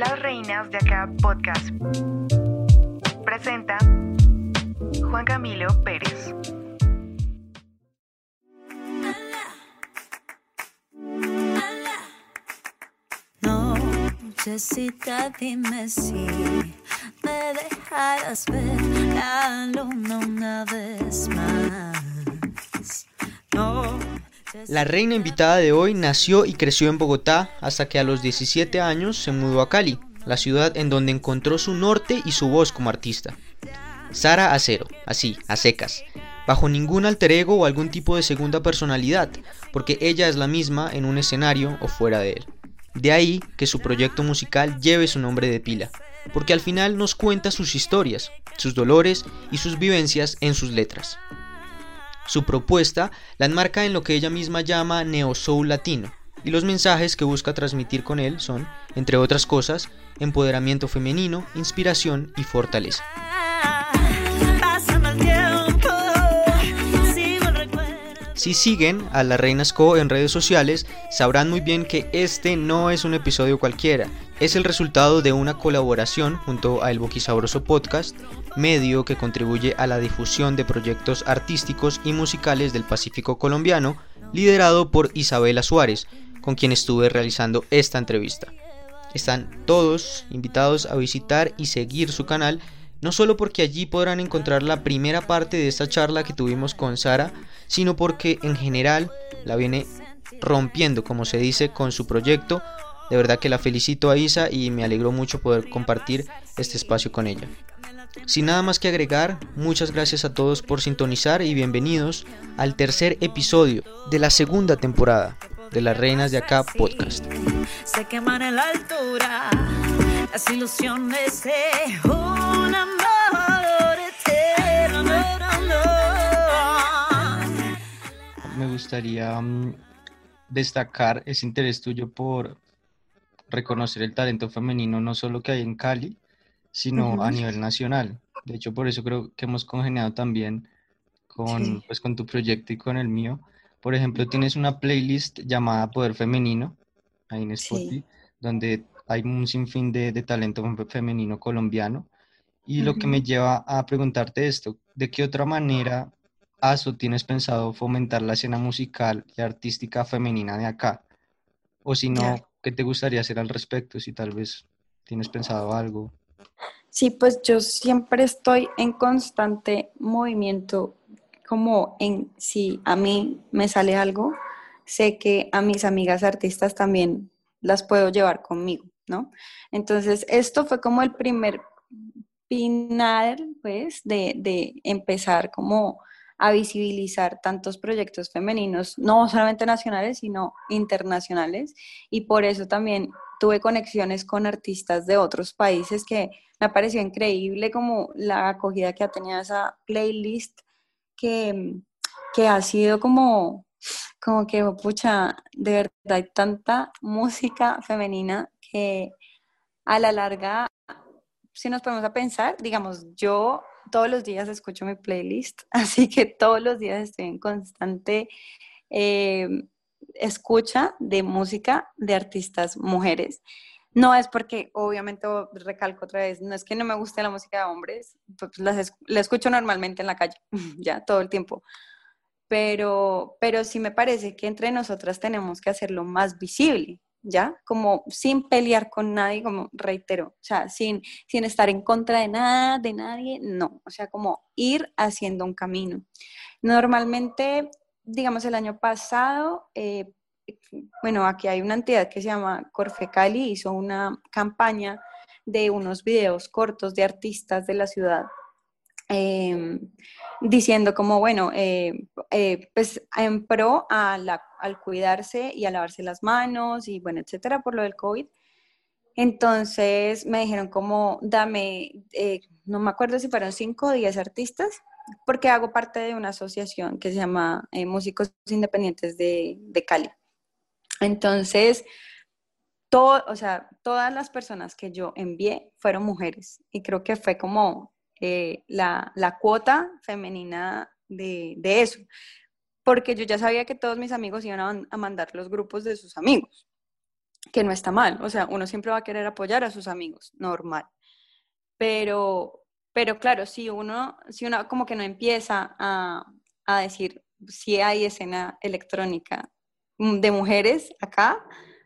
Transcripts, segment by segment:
Las Reinas de Acá Podcast. Presenta Juan Camilo Pérez. No, Jessica, dime si me dejarás ver la luna una vez más. No. La reina invitada de hoy nació y creció en Bogotá hasta que a los 17 años se mudó a Cali, la ciudad en donde encontró su norte y su voz como artista. Sara Acero, así, a secas, bajo ningún alter ego o algún tipo de segunda personalidad, porque ella es la misma en un escenario o fuera de él. De ahí que su proyecto musical lleve su nombre de pila, porque al final nos cuenta sus historias, sus dolores y sus vivencias en sus letras. Su propuesta la enmarca en lo que ella misma llama neo soul latino, y los mensajes que busca transmitir con él son, entre otras cosas, empoderamiento femenino, inspiración y fortaleza. Si siguen a la Reinas Co en redes sociales, sabrán muy bien que este no es un episodio cualquiera, es el resultado de una colaboración junto a El Boquisabroso Podcast, medio que contribuye a la difusión de proyectos artísticos y musicales del Pacífico colombiano, liderado por Isabela Suárez, con quien estuve realizando esta entrevista. Están todos invitados a visitar y seguir su canal, no solo porque allí podrán encontrar la primera parte de esta charla que tuvimos con Sara, sino porque en general la viene rompiendo, como se dice, con su proyecto. De verdad que la felicito a Isa y me alegró mucho poder compartir este espacio con ella. Sin nada más que agregar, muchas gracias a todos por sintonizar y bienvenidos al tercer episodio de la segunda temporada de las Reinas de Acá podcast. Se queman en la altura las ilusiones de un amor eterno. Me gustaría mm, destacar ese interés tuyo por reconocer el talento femenino no solo que hay en Cali, sino a nivel nacional. De hecho, por eso creo que hemos congeniado también con, Sí. pues, con tu proyecto y con el mío. Por ejemplo, tienes una playlist llamada Poder Femenino, ahí en Sí. Spotify, donde hay un sinfín de, de talento fem- femenino colombiano. Y lo que me lleva a preguntarte esto, ¿de qué otra manera has o tienes pensado fomentar la escena musical y artística femenina de acá? O si no, Ya. ¿qué te gustaría hacer al respecto? Si tal vez tienes pensado algo. Sí, pues yo siempre estoy en constante movimiento, como en si a mí me sale algo, sé que a mis amigas artistas también las puedo llevar conmigo, ¿no? Entonces, esto fue como el primer pinar, pues, de, de empezar como a visibilizar tantos proyectos femeninos, no solamente nacionales, sino internacionales, y por eso también tuve conexiones con artistas de otros países que me pareció increíble como la acogida que ha tenido esa playlist que, que ha sido como, como que, pucha, de verdad hay tanta música femenina que a la larga, si nos ponemos a pensar, digamos, yo todos los días escucho mi playlist, así que todos los días estoy en constante eh, escucha de música de artistas mujeres. No es porque, obviamente, recalco otra vez, no es que no me guste la música de hombres, pues las es- la escucho normalmente en la calle, ya todo el tiempo. Pero, pero sí me parece que entre nosotras tenemos que hacerlo más visible, ¿ya? Como sin pelear con nadie, como reitero, o sea, sin, sin estar en contra de nada, de nadie, no, o sea, como ir haciendo un camino. Normalmente, digamos, el año pasado, eh, bueno, aquí hay una entidad que se llama Corfecali, hizo una campaña de unos videos cortos de artistas de la ciudad eh, diciendo como, bueno, eh, eh, pues en pro a la- al cuidarse y a lavarse las manos y bueno, etcétera, por lo del COVID. Entonces me dijeron como, dame, eh, no me acuerdo si fueron cinco o diez artistas, porque hago parte de una asociación que se llama Músicos Independientes de, de Cali. Entonces, todo, o sea, todas las personas que yo envié fueron mujeres y creo que fue como eh, la, la cuota femenina de, de eso, porque yo ya sabía que todos mis amigos iban a, man- a mandar los grupos de sus amigos. que no está mal, o sea, uno siempre va a querer apoyar a sus amigos, normal. Pero, pero claro, si uno, si uno como que no empieza a, a decir si hay escena electrónica de mujeres acá,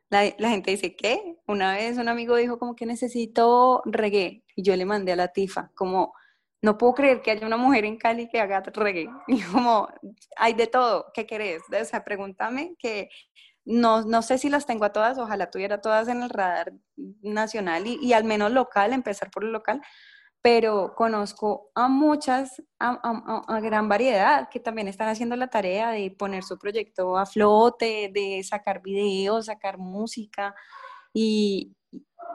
la, la, gente dice, ¿qué? Una vez un amigo dijo como que necesito reggae y yo le mandé a la tifa, como, no puedo creer que haya una mujer en Cali que haga reggae. Y como, hay de todo, ¿qué querés? O sea, pregúntame que no, no sé si las tengo a todas, ojalá tuviera todas en el radar nacional y, y al menos local, empezar por el local, pero conozco a muchas, a, a, a, gran variedad que también están haciendo la tarea de poner su proyecto a flote, de sacar videos, sacar música. Y,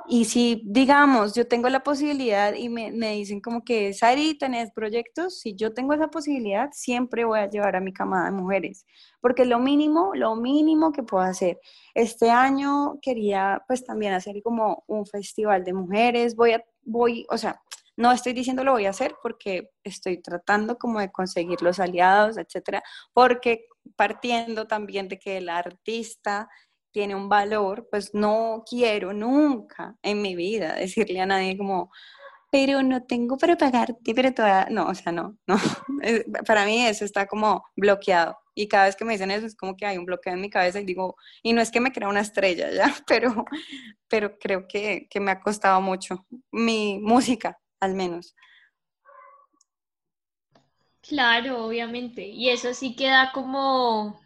y si, digamos, yo tengo la posibilidad y me, me, dicen como que, Sari, ¿tenés proyectos? Si yo tengo esa posibilidad, siempre voy a llevar a mi camada de mujeres, porque lo mínimo, lo mínimo que puedo hacer. Este año quería pues también hacer como un festival de mujeres, voy a, voy, o sea, no estoy diciendo lo voy a hacer porque estoy tratando como de conseguir los aliados, etcétera, porque partiendo también de que el artista tiene un valor, pues no quiero nunca en mi vida decirle a nadie como, pero no tengo para pagarte, pero toda, no, o sea, no, no, para mí eso está como bloqueado. Y cada vez que me dicen eso es como que hay un bloqueo en mi cabeza y digo, y no es que me crea una estrella ya, pero, pero creo que, que me ha costado mucho mi música, al menos. Claro, obviamente. Y eso sí queda como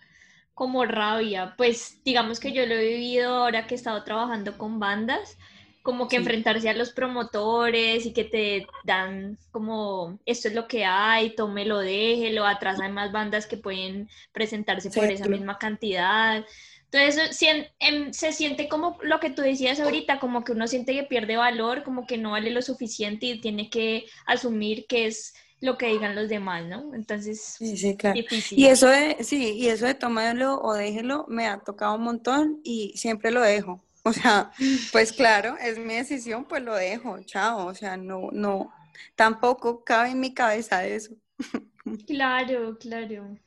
como rabia. Pues digamos que yo lo he vivido ahora que he estado trabajando con bandas, como que sí. enfrentarse a los promotores y que te dan como esto es lo que hay, tómelo, déjelo, atrás hay más bandas que pueden presentarse sí, por esa misma cantidad. Entonces se siente como lo que tú decías ahorita, como que uno siente que pierde valor, como que no vale lo suficiente y tiene que asumir que es lo que digan los demás, ¿no? Entonces, sí, sí, claro. difícil. Y eso de, sí, y eso de tomarlo o déjelo me ha tocado un montón y siempre lo dejo. O sea, pues claro, es mi decisión, pues lo dejo, chao. O sea, no, no, tampoco cabe en mi cabeza eso. Claro, claro.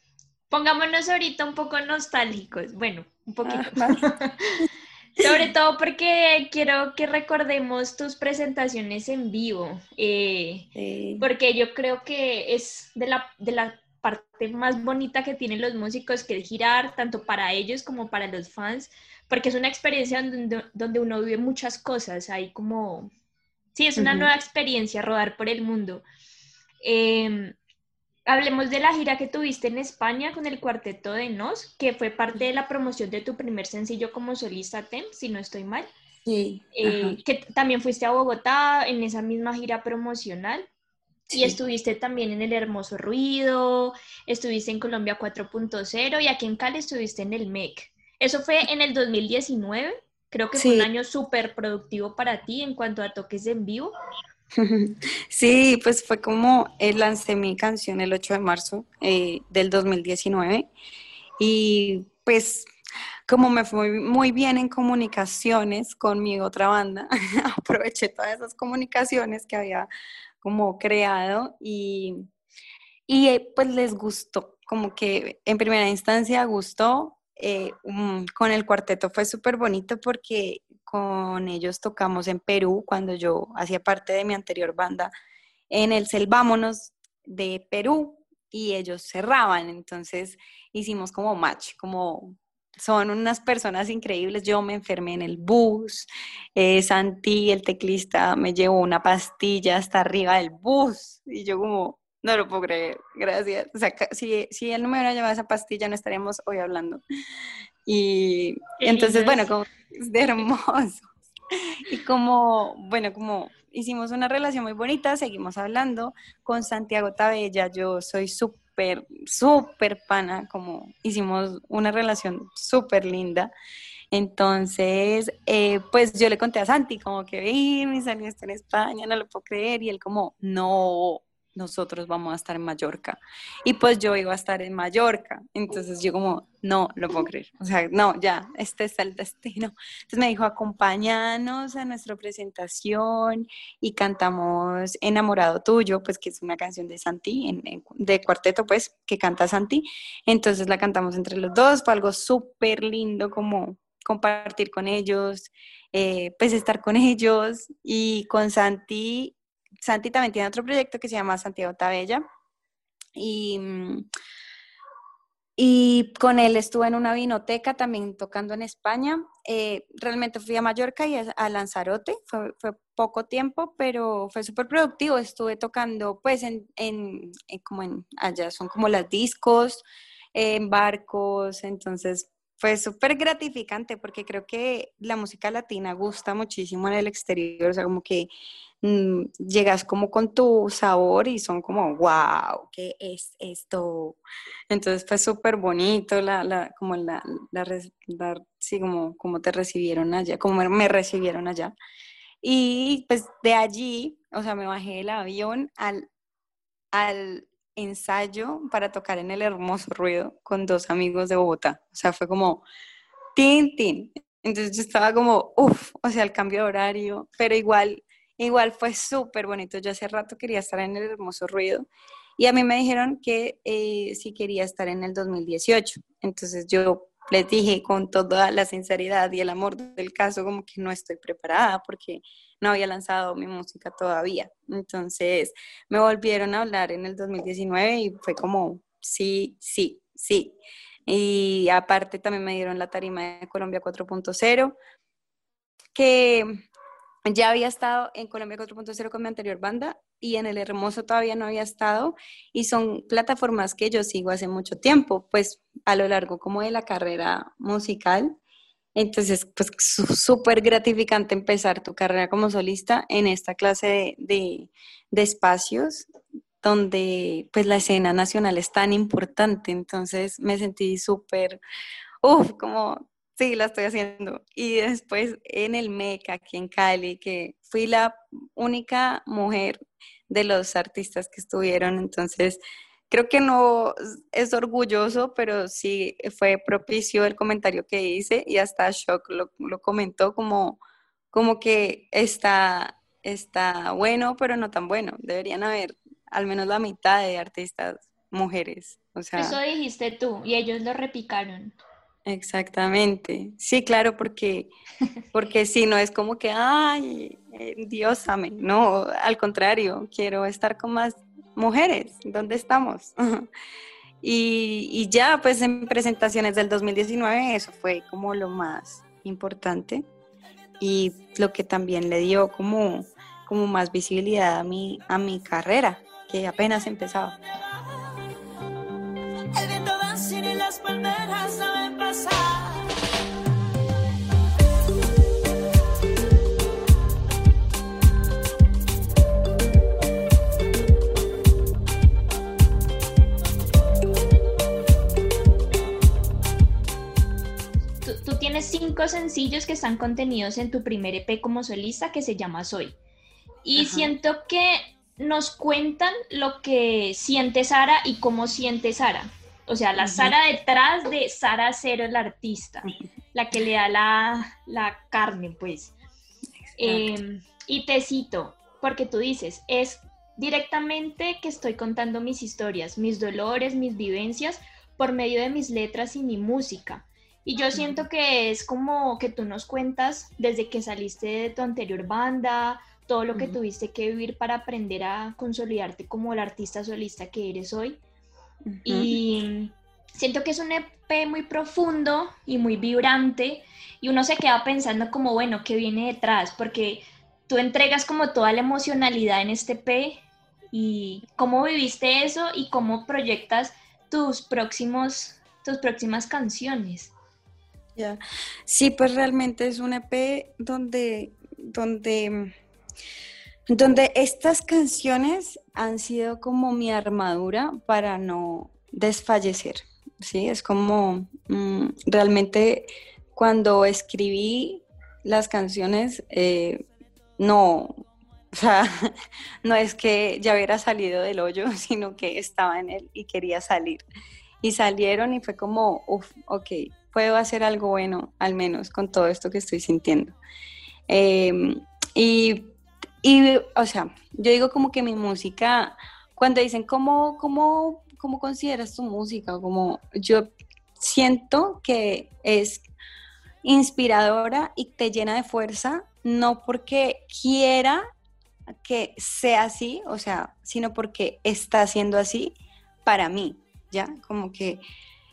Pongámonos ahorita un poco nostálgicos. Bueno, un poquito. Ah, Sobre todo porque quiero que recordemos tus presentaciones en vivo, eh, sí. porque yo creo que es de la, de la parte más bonita que tienen los músicos, que es girar tanto para ellos como para los fans, porque es una experiencia donde, donde uno vive muchas cosas, hay como, sí, es una uh -huh. nueva experiencia rodar por el mundo. Eh, Hablemos de la gira que tuviste en España con el cuarteto de Nos, que fue parte de la promoción de tu primer sencillo como solista TEM, si no estoy mal. Sí. Eh, que también fuiste a Bogotá en esa misma gira promocional. Sí. Y estuviste también en El Hermoso Ruido, estuviste en Colombia 4.0 y aquí en Cali estuviste en el MEC. Eso fue en el 2019. Creo que sí. fue un año súper productivo para ti en cuanto a toques en vivo. Sí, pues fue como eh, lancé mi canción el 8 de marzo eh, del 2019 y pues como me fue muy bien en comunicaciones con mi otra banda, aproveché todas esas comunicaciones que había como creado y, y eh, pues les gustó, como que en primera instancia gustó, eh, um, con el cuarteto fue súper bonito porque con ellos tocamos en Perú cuando yo hacía parte de mi anterior banda en el Selvámonos de Perú y ellos cerraban, entonces hicimos como match, como son unas personas increíbles, yo me enfermé en el bus, eh, Santi, el teclista, me llevó una pastilla hasta arriba del bus y yo como, no lo puedo creer, gracias. O sea, si, si él no me hubiera llevado esa pastilla, no estaríamos hoy hablando. Y entonces, bueno, como es de hermoso. Y como, bueno, como hicimos una relación muy bonita, seguimos hablando con Santiago Tabella, yo soy súper, súper pana, como hicimos una relación súper linda. Entonces, eh, pues yo le conté a Santi como que, mi salió está en España, no lo puedo creer, y él como, no, nosotros vamos a estar en Mallorca. Y pues yo iba a estar en Mallorca. Entonces yo como, no, lo puedo creer. O sea, no, ya, este es el destino. Entonces me dijo, acompáñanos a nuestra presentación y cantamos Enamorado Tuyo, pues que es una canción de Santi, de cuarteto, pues, que canta Santi. Entonces la cantamos entre los dos, fue algo súper lindo, como compartir con ellos, eh, pues estar con ellos y con Santi, Santi también tiene otro proyecto que se llama Santiago Tabella y, mm, y con él estuve en una vinoteca también tocando en España. Eh, realmente fui a Mallorca y a Lanzarote, fue, poco tiempo, pero fue súper productivo. Estuve tocando pues en, en, como en allá son como las discos, en barcos, entonces fue súper gratificante porque creo que la música latina gusta muchísimo en el exterior, o sea, como que mm, llegas como con tu sabor y son como, wow, ¿qué es esto? Entonces fue súper bonito, la, la, como la, la, sí, como, como te recibieron allá, como me recibieron allá. Y pues de allí, o sea, me bajé del avión al, al ensayo para tocar en el hermoso ruido con dos amigos de Bogotá. O sea, fue como tin, tin. Entonces yo estaba como, uff, o sea, el cambio de horario, pero igual, igual fue súper bonito. Yo hace rato quería estar en el hermoso ruido y a mí me dijeron que eh, sí quería estar en el 2018. Entonces yo les dije con toda la sinceridad y el amor del caso como que no estoy preparada porque no había lanzado mi música todavía. Entonces me volvieron a hablar en el 2019 y fue como, sí, sí, sí. Y aparte también me dieron la tarima de Colombia 4.0, que ya había estado en Colombia 4.0 con mi anterior banda y en El Hermoso todavía no había estado y son plataformas que yo sigo hace mucho tiempo, pues a lo largo como de la carrera musical. Entonces, pues súper gratificante empezar tu carrera como solista en esta clase de, de, espacios donde pues la escena nacional es tan importante. Entonces me sentí súper, uff, como Sí, la estoy haciendo. Y después en el MEC, aquí en Cali, que fui la única mujer de los artistas que estuvieron. Entonces, creo que no es orgulloso, pero sí fue propicio el comentario que hice y hasta Shock lo, lo comentó como, como que está, está bueno, pero no tan bueno. Deberían haber al menos la mitad de artistas mujeres. O sea, Eso dijiste tú y ellos lo repicaron. Exactamente. Sí, claro, porque, porque si no es como que, ay, eh, Dios ame. No, al contrario, quiero estar con más mujeres. ¿Dónde estamos? y, y ya, pues en presentaciones del 2019, eso fue como lo más importante y lo que también le dio como, como más visibilidad a mi, a mi carrera, que apenas empezaba. las cinco sencillos que están contenidos en tu primer EP como solista que se llama Soy. Y siento que nos cuentan lo que siente Sara y cómo siente Sara. O sea, la Sara detrás de Sara Cero, el artista, la que le da la, carne, pues. Em, y te cito, porque tú dices, es directamente que estoy contando mis historias, mis dolores, mis vivencias, por medio de mis letras y mi música. Y yo siento que es como que tú nos cuentas desde que saliste de tu anterior banda, todo lo que tuviste que vivir para aprender a consolidarte como el artista solista que eres hoy. Y siento que es un EP muy profundo y muy vibrante y uno se queda pensando como, bueno, ¿qué viene detrás? Porque tú entregas como toda la emocionalidad en este EP y cómo viviste eso y cómo proyectas tus próximos, tus próximas canciones. Ya, sí, pues realmente es un EP donde, donde donde estas canciones han sido como mi armadura para no desfallecer, ¿sí? Es como mm, realmente cuando escribí las canciones, eh, no, o sea, no es que ya hubiera salido del hoyo, sino que estaba en él y quería salir. Y salieron y fue como, uff, ok, puedo hacer algo bueno, al menos con todo esto que estoy sintiendo. Em, y y, o sea, yo digo como que mi música, cuando dicen, ¿cómo, cómo, cómo consideras tu música? Como yo siento que es inspiradora y te llena de fuerza, no porque quiera que sea así, o sea, sino porque está siendo así para mí, ¿ya? Como que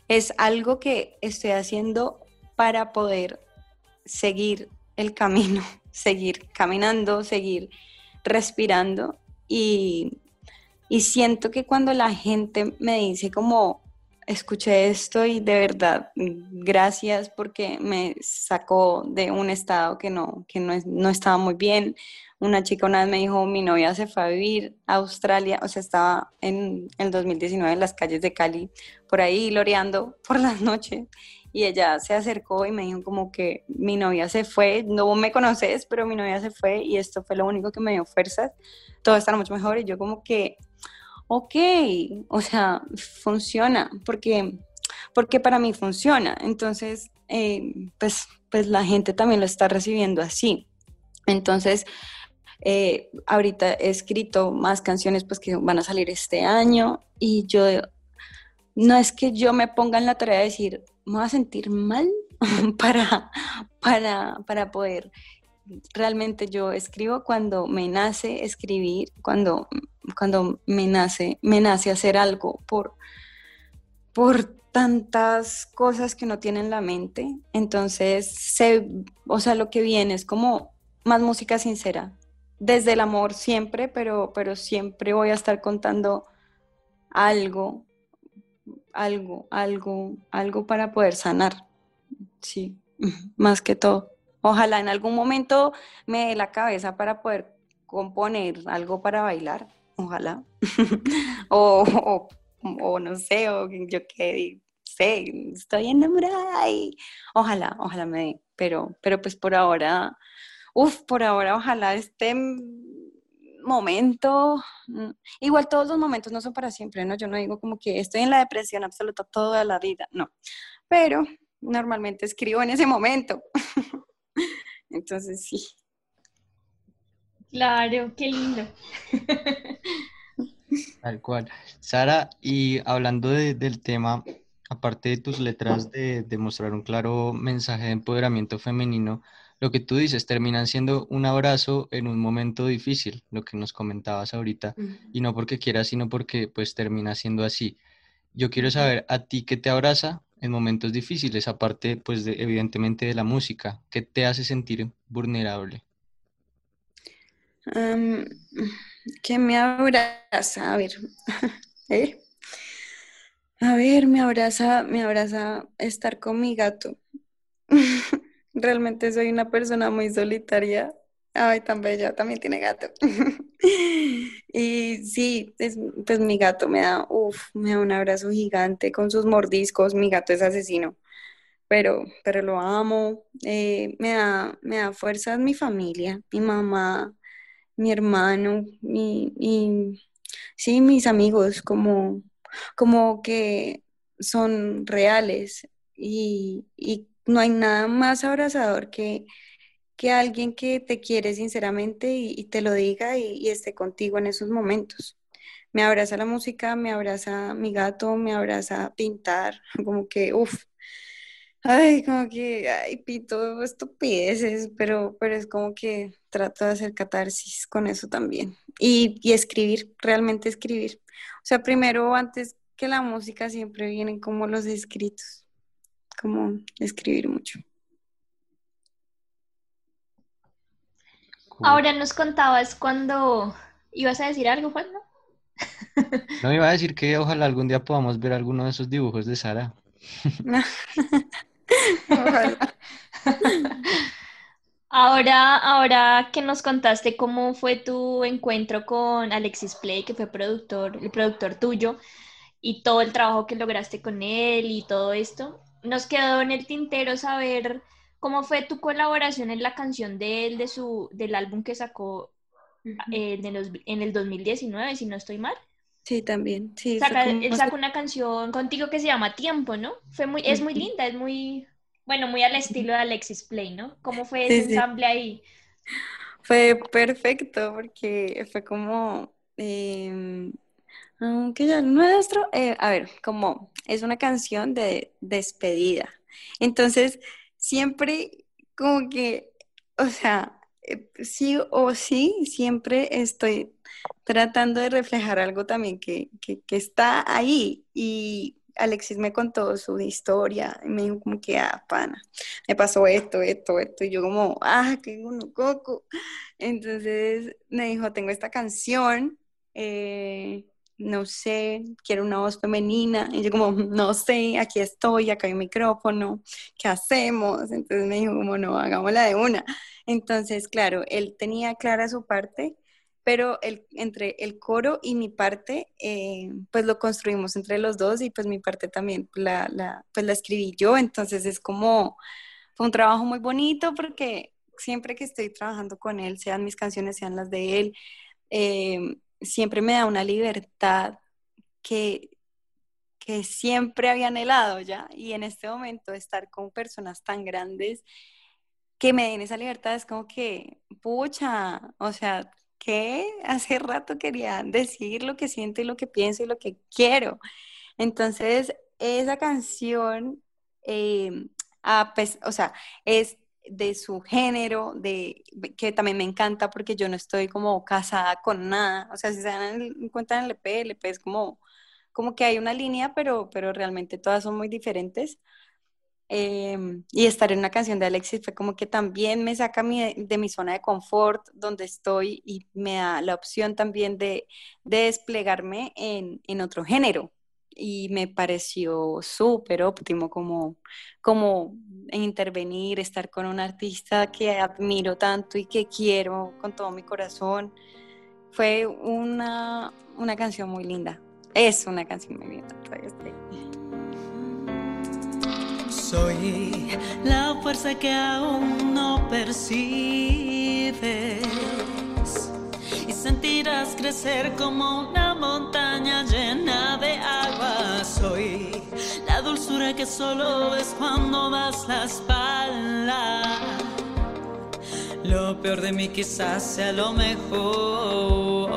es algo que estoy haciendo para poder seguir el camino, seguir caminando, seguir respirando y, y siento que cuando la gente me dice como, escuché esto y de verdad, gracias porque me sacó de un estado que no, que no, no estaba muy bien. Una chica una vez me dijo, mi novia se fue a vivir a Australia, o sea, estaba en el 2019 en las calles de Cali, por ahí loreando por las noches. Y ella se acercó y me dijo como que mi novia se fue, no me conoces, pero mi novia se fue y esto fue lo único que me dio fuerzas. Todo está mucho mejor y yo como que ok, o sea, funciona, porque, porque para mí funciona. Entonces, eh, pues, pues la gente también lo está recibiendo así. Entonces, eh, ahorita he escrito más canciones pues que van a salir este año y yo, no es que yo me ponga en la tarea de decir, me voy a sentir mal para, para, para poder realmente yo escribo cuando me nace escribir, cuando, cuando me nace, me nace hacer algo por, por tantas cosas que no tienen la mente. Entonces, se, o sea, lo que viene es como más música sincera. Desde el amor siempre, pero, pero siempre voy a estar contando algo, algo, algo, algo para poder sanar. Sí, más que todo. Ojalá en algún momento me dé la cabeza para poder componer algo para bailar, ojalá. o, o, no sé, o yo qué sé, estoy enamorada y ojalá, ojalá me dé, pero, pero pues por ahora, uff, por ahora ojalá este momento, mm, igual todos los momentos no son para siempre, ¿no? Yo no digo como que estoy en la depresión absoluta toda la vida, no, pero normalmente escribo en ese momento. Entonces, sí. Claro, qué lindo. Tal cual. Sara, y hablando del tema, aparte de tus letras de, de, mostrar un claro mensaje de empoderamiento femenino, lo que tú dices terminan siendo un abrazo en un momento difícil, lo que nos comentabas ahorita, y no porque quieras, sino porque pues termina siendo así. Yo quiero saber a ti qué te abraza en momentos difíciles, aparte, pues, de, evidentemente de la música? ¿Qué te hace sentir vulnerable? ¿Qué me abraza? A ver, ¿eh? A ver, me abraza, me abraza estar con mi gato. Realmente soy una persona muy solitaria Ay, tan bella, también tiene gato. y sí, es, pues mi gato me da, uf, me da un abrazo gigante con sus mordiscos. Mi gato es asesino, pero, pero lo amo. Eh, me da, me da fuerzas mi familia, mi mamá, mi hermano, y sí, mis amigos, como, como que son reales y, y no hay nada más abrazador que que alguien que te quiere sinceramente y, te lo diga y, esté contigo en esos momentos. Me abraza la música, me abraza mi gato, me abraza pintar, como que, uff, ay, como que, ay, pito estupideces, pero, pero es como que trato de hacer catarsis con eso también. Y, y escribir, realmente escribir. O sea, primero, antes que la música, siempre vienen como los escritos, como escribir mucho. Ahora nos contabas cuando ibas a decir algo, Juan. No iba a decir que ojalá algún día podamos ver alguno de esos dibujos de Sara. Ahora, ahora que nos contaste cómo fue tu encuentro con Alexis Play, que fue productor, el productor tuyo, y todo el trabajo que lograste con él y todo esto, nos quedó en el tintero saber ¿Cómo fue tu colaboración en la canción de él, de su, del álbum que sacó eh, en el 2019, si no estoy mal? Sí, también. Sí, él sacó una canción contigo que se llama Tiempo, ¿no? Fue muy, es muy linda, es muy, bueno, muy al estilo de Alexis Play, ¿no? ¿Cómo fue ese ensamble ahí? Fue perfecto porque fue como, eh, aunque ya nuestro, eh, a ver, como es una canción de despedida. Entonces, siempre como que, o sea, eh, sí o sí, siempre estoy tratando de reflejar algo también que, que, está ahí y Alexis me contó su historia y me dijo como que, ah, pana, me pasó esto, esto, esto, y yo como, ah, qué uno coco. Entonces me dijo, tengo esta canción, eh, no sé, quiero una voz femenina, y yo como, no sé, aquí estoy, acá hay un micrófono, ¿qué hacemos? Entonces me dijo como, no, hagámosla de una. Entonces, claro, él tenía clara su parte pero el, entre el coro y mi parte, eh, pues lo construimos entre los dos y pues mi parte también la, la, pues la escribí yo, entonces es como, fue un trabajo muy bonito porque siempre que estoy trabajando con él, sean mis canciones, sean las de él, eh, siempre me da una libertad que, que siempre había anhelado ya y en este momento estar con personas tan grandes que me den esa libertad es como que, pucha, o sea, que hace rato quería decir lo que siento y lo que pienso y lo que quiero. Entonces, esa canción, eh, o sea, es de su género, de, que también me encanta porque yo no estoy como casada con nada. O sea, si se dan cuenta en el EP, el EP es como, como que hay una línea, pero, pero realmente todas son muy diferentes. Em, y estar en una canción de Alexis fue como que también me saca de mi zona de confort donde estoy y me da la opción también de, desplegarme en, otro género. Y me pareció súper óptimo como, como intervenir, estar con un artista que admiro tanto y que quiero con todo mi corazón. Fue una, una canción muy linda. Es una canción muy linda. Soy la fuerza que aún no percibes sentirás crecer como una montaña llena de agua. Soy la dulzura que solo ves cuando das la espalda. Lo peor de mí quizás sea lo mejor.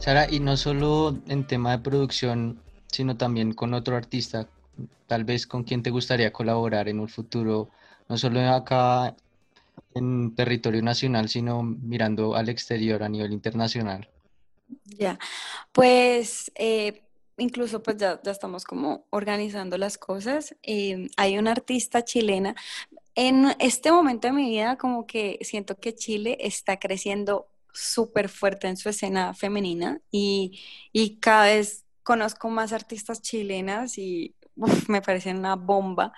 Sara, y no solo en tema de producción, sino también con otro artista, tal vez con quien te gustaría colaborar en un futuro, no solo acá en territorio nacional, sino mirando al exterior a nivel internacional. Ya, pues eh, incluso pues ya, estamos como organizando las cosas. Em, hay una artista chilena. En este momento de mi vida como que siento que Chile está creciendo súper fuerte en su escena femenina y, cada vez conozco más artistas chilenas y me parecen una bomba.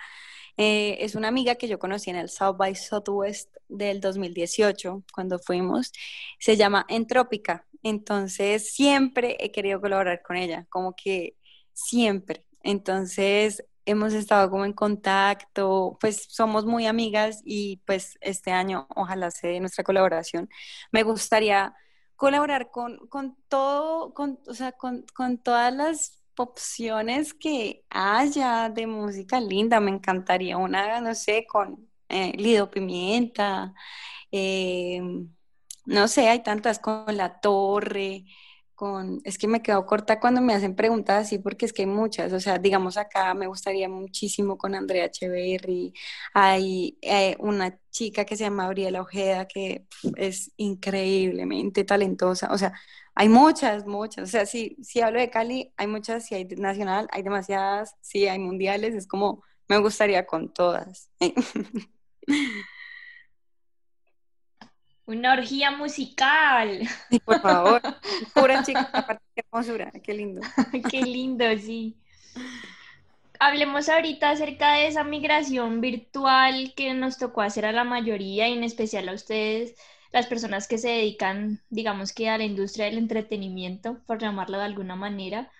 Eh, es una amiga que yo conocí en el South by Southwest del 2018, cuando fuimos. Se llama Entrópica. Entonces, siempre he querido colaborar con ella, como que siempre. Entonces, hemos estado como en contacto, pues somos muy amigas y pues este año ojalá se nuestra colaboración. Me gustaría colaborar con, con todo, con, o sea, con, con todas las opciones que haya de música linda. Me encantaría una, no sé, con eh, Lido Pimienta, eh, no sé, hay tantas con La Torre es que me quedo corta cuando me hacen preguntas así porque es que hay muchas, o sea, digamos acá me gustaría muchísimo con Andrea Echeverry, hay eh, una chica que se llama Gabriela Ojeda que es increíblemente talentosa, o sea, hay muchas, muchas, o sea, si, si hablo de Cali, hay muchas, si hay nacional, hay demasiadas, si hay mundiales, es como, me gustaría con todas. Una orgía musical. Sí, por favor. Pura chica, aparte qué hermosura, qué lindo. qué lindo, sí. Hablemos ahorita acerca de esa migración virtual que nos tocó hacer a la mayoría y en especial a ustedes, las personas que se dedican, digamos que a la industria del entretenimiento, por llamarlo de alguna manera.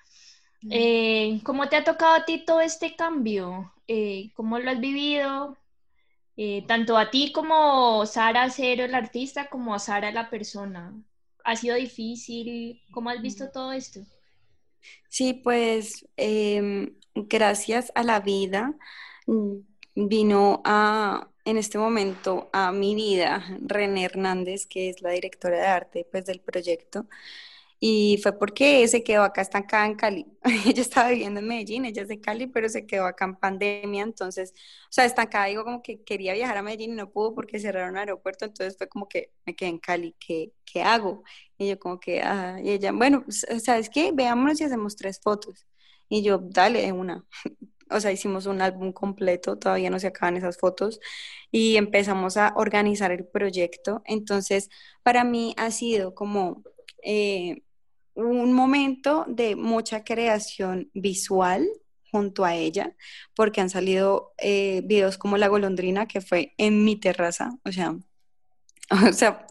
Eh, ¿Cómo te ha tocado a ti todo este cambio? Eh, ¿Cómo lo has vivido? Eh, tanto a ti como Sara Cero, el artista, como a Sara, la persona. ¿Ha sido difícil? ¿Cómo has visto todo esto? Sí, pues em, gracias a la vida mm, vino a, en este momento a mi vida René Hernández, que es la directora de arte pues, del proyecto. Y fue porque se quedó acá estancada en Cali. ella estaba viviendo en Medellín, ella es de Cali, pero se quedó acá en pandemia. Entonces, o sea, estancada, digo, como que quería viajar a Medellín y no pudo porque cerraron el aeropuerto. Entonces fue como que me quedé en Cali, ¿qué, qué hago? Y yo, como que, ah, y ella, bueno, ¿sabes qué? Veámonos y hacemos tres fotos. Y yo, dale, una. O sea, hicimos un álbum completo, todavía no se acaban esas fotos y empezamos a organizar el proyecto. Entonces, para mí ha sido como eh, un momento de mucha creación visual junto a ella, porque han salido eh, videos como La Golondrina, que fue en mi terraza, o sea, o sea,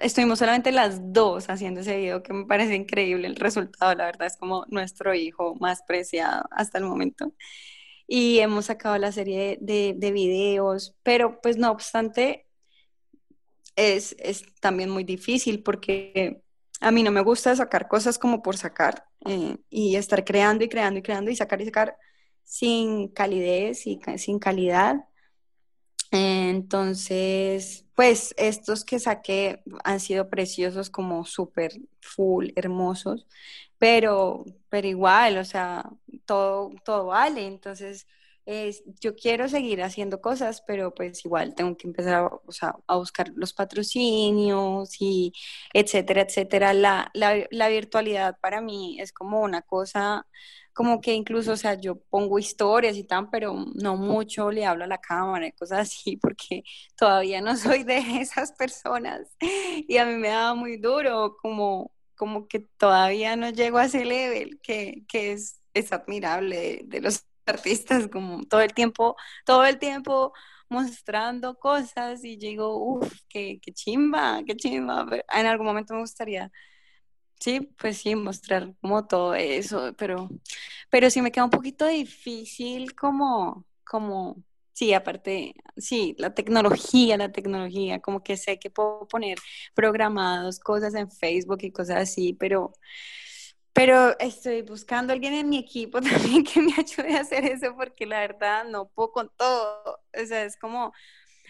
estuvimos solamente las dos haciendo ese video, que me parece increíble el resultado, la verdad es como nuestro hijo más preciado hasta el momento. Y hemos sacado la serie de, de videos, pero pues no obstante, es, es también muy difícil porque a mí no me gusta sacar cosas como por sacar eh, y estar creando y creando y creando y sacar y sacar sin calidez y sin calidad. Entonces, pues estos que saqué han sido preciosos como súper full, hermosos, pero, pero igual, o sea, todo, todo vale. Entonces, yo quiero seguir haciendo cosas, pero pues igual tengo que empezar a, buscar los patrocinios y etcétera, etcétera. La, la, virtualidad para mí es como una cosa, como que incluso, o sea, yo pongo historias y tal, pero no mucho le hablo a la cámara y cosas así, porque todavía no soy de esas personas y a mí me da muy duro, como, como que todavía no llego a ese level que, que es, es admirable de los artistas como todo el tiempo, todo el tiempo mostrando cosas y digo, uff, qué, qué chimba, qué chimba. En algún momento me gustaría, sí, pues sí, mostrar como todo eso, pero, pero sí me queda un poquito difícil como, como, sí, aparte, sí, la tecnología, la tecnología, como que sé que puedo poner programados cosas en Facebook y cosas así, pero pero estoy buscando a alguien en mi equipo también que me ayude a hacer eso porque la verdad no puedo con todo. O sea, es como,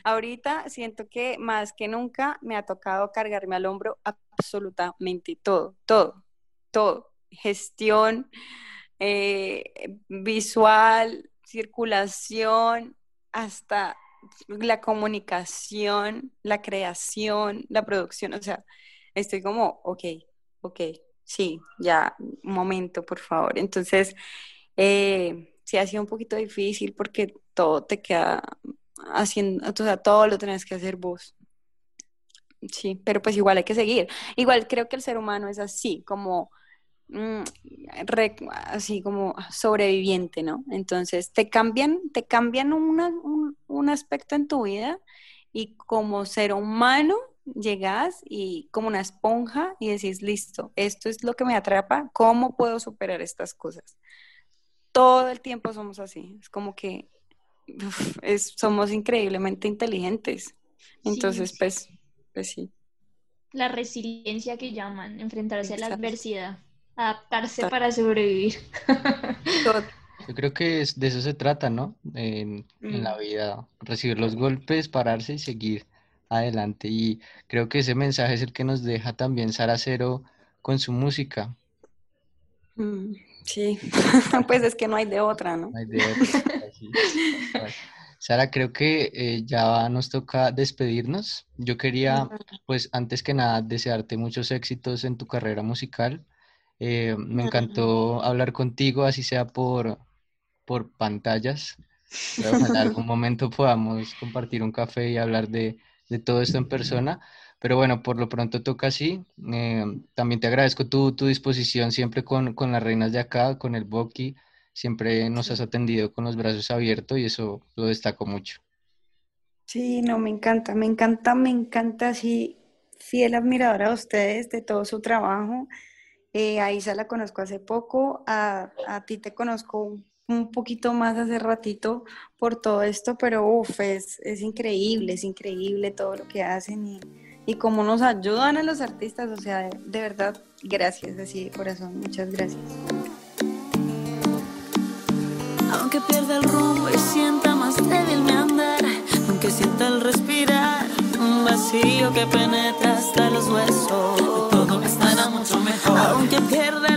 ahorita siento que más que nunca me ha tocado cargarme al hombro absolutamente todo, todo, todo. Gestión, eh, visual, circulación, hasta la comunicación, la creación, la producción. O sea, estoy como, ok, ok, sí, ya, un momento, por favor. Entonces, eh, sí ha sido un poquito difícil porque todo te queda haciendo, o sea, todo lo tenés que hacer vos. Sí, pero pues igual hay que seguir. Igual creo que el ser humano es así, como mm, así como sobreviviente, ¿no? Entonces te cambian, te cambian un, un aspecto en tu vida y como ser humano llegas y como una esponja y decís, listo, esto es lo que me atrapa, ¿cómo puedo superar estas cosas? Todo el tiempo somos así, es como que somos increíblemente inteligentes. Entonces, pues, pues sí. La resiliencia que llaman, enfrentarse a la adversidad, adaptarse para sobrevivir. Yo creo que de eso se trata, ¿no? En, en la mm. vida, recibir los golpes, pararse y seguir adelante. Y creo que ese mensaje es el que nos deja también Sara Cero con su música. Mm, sí, pues es que no hay de otra, ¿no? hay de otra. Sara, creo que eh, ya nos toca despedirnos. Yo quería, pues, antes que nada, desearte muchos éxitos en tu carrera musical. Eh, me encantó hablar contigo, así sea por, por pantallas. en algún momento podamos compartir un café y hablar de, de todo esto en persona. Pero bueno, por lo pronto toca así. Eh, también te agradezco tu, tu disposición siempre con, con, las reinas de acá, con el Boki. Siempre nos has atendido con los brazos abiertos y eso lo destaco mucho. Sí, no, me encanta, me encanta, me encanta, sí, fiel admiradora de ustedes, de todo su trabajo. Eh, a Isa la conozco hace poco, a, a ti te conozco un poquito más hace ratito por todo esto, pero uf, es, increíble, es increíble todo lo que hacen y, y cómo nos ayudan a los artistas, o sea, de, verdad, gracias, así de corazón, muchas gracias. Aunque pierda el rumbo y sienta más débil mi andar, aunque sienta el respirar, un vacío que penetra hasta los huesos, todo estará mucho mejor. aunque pierda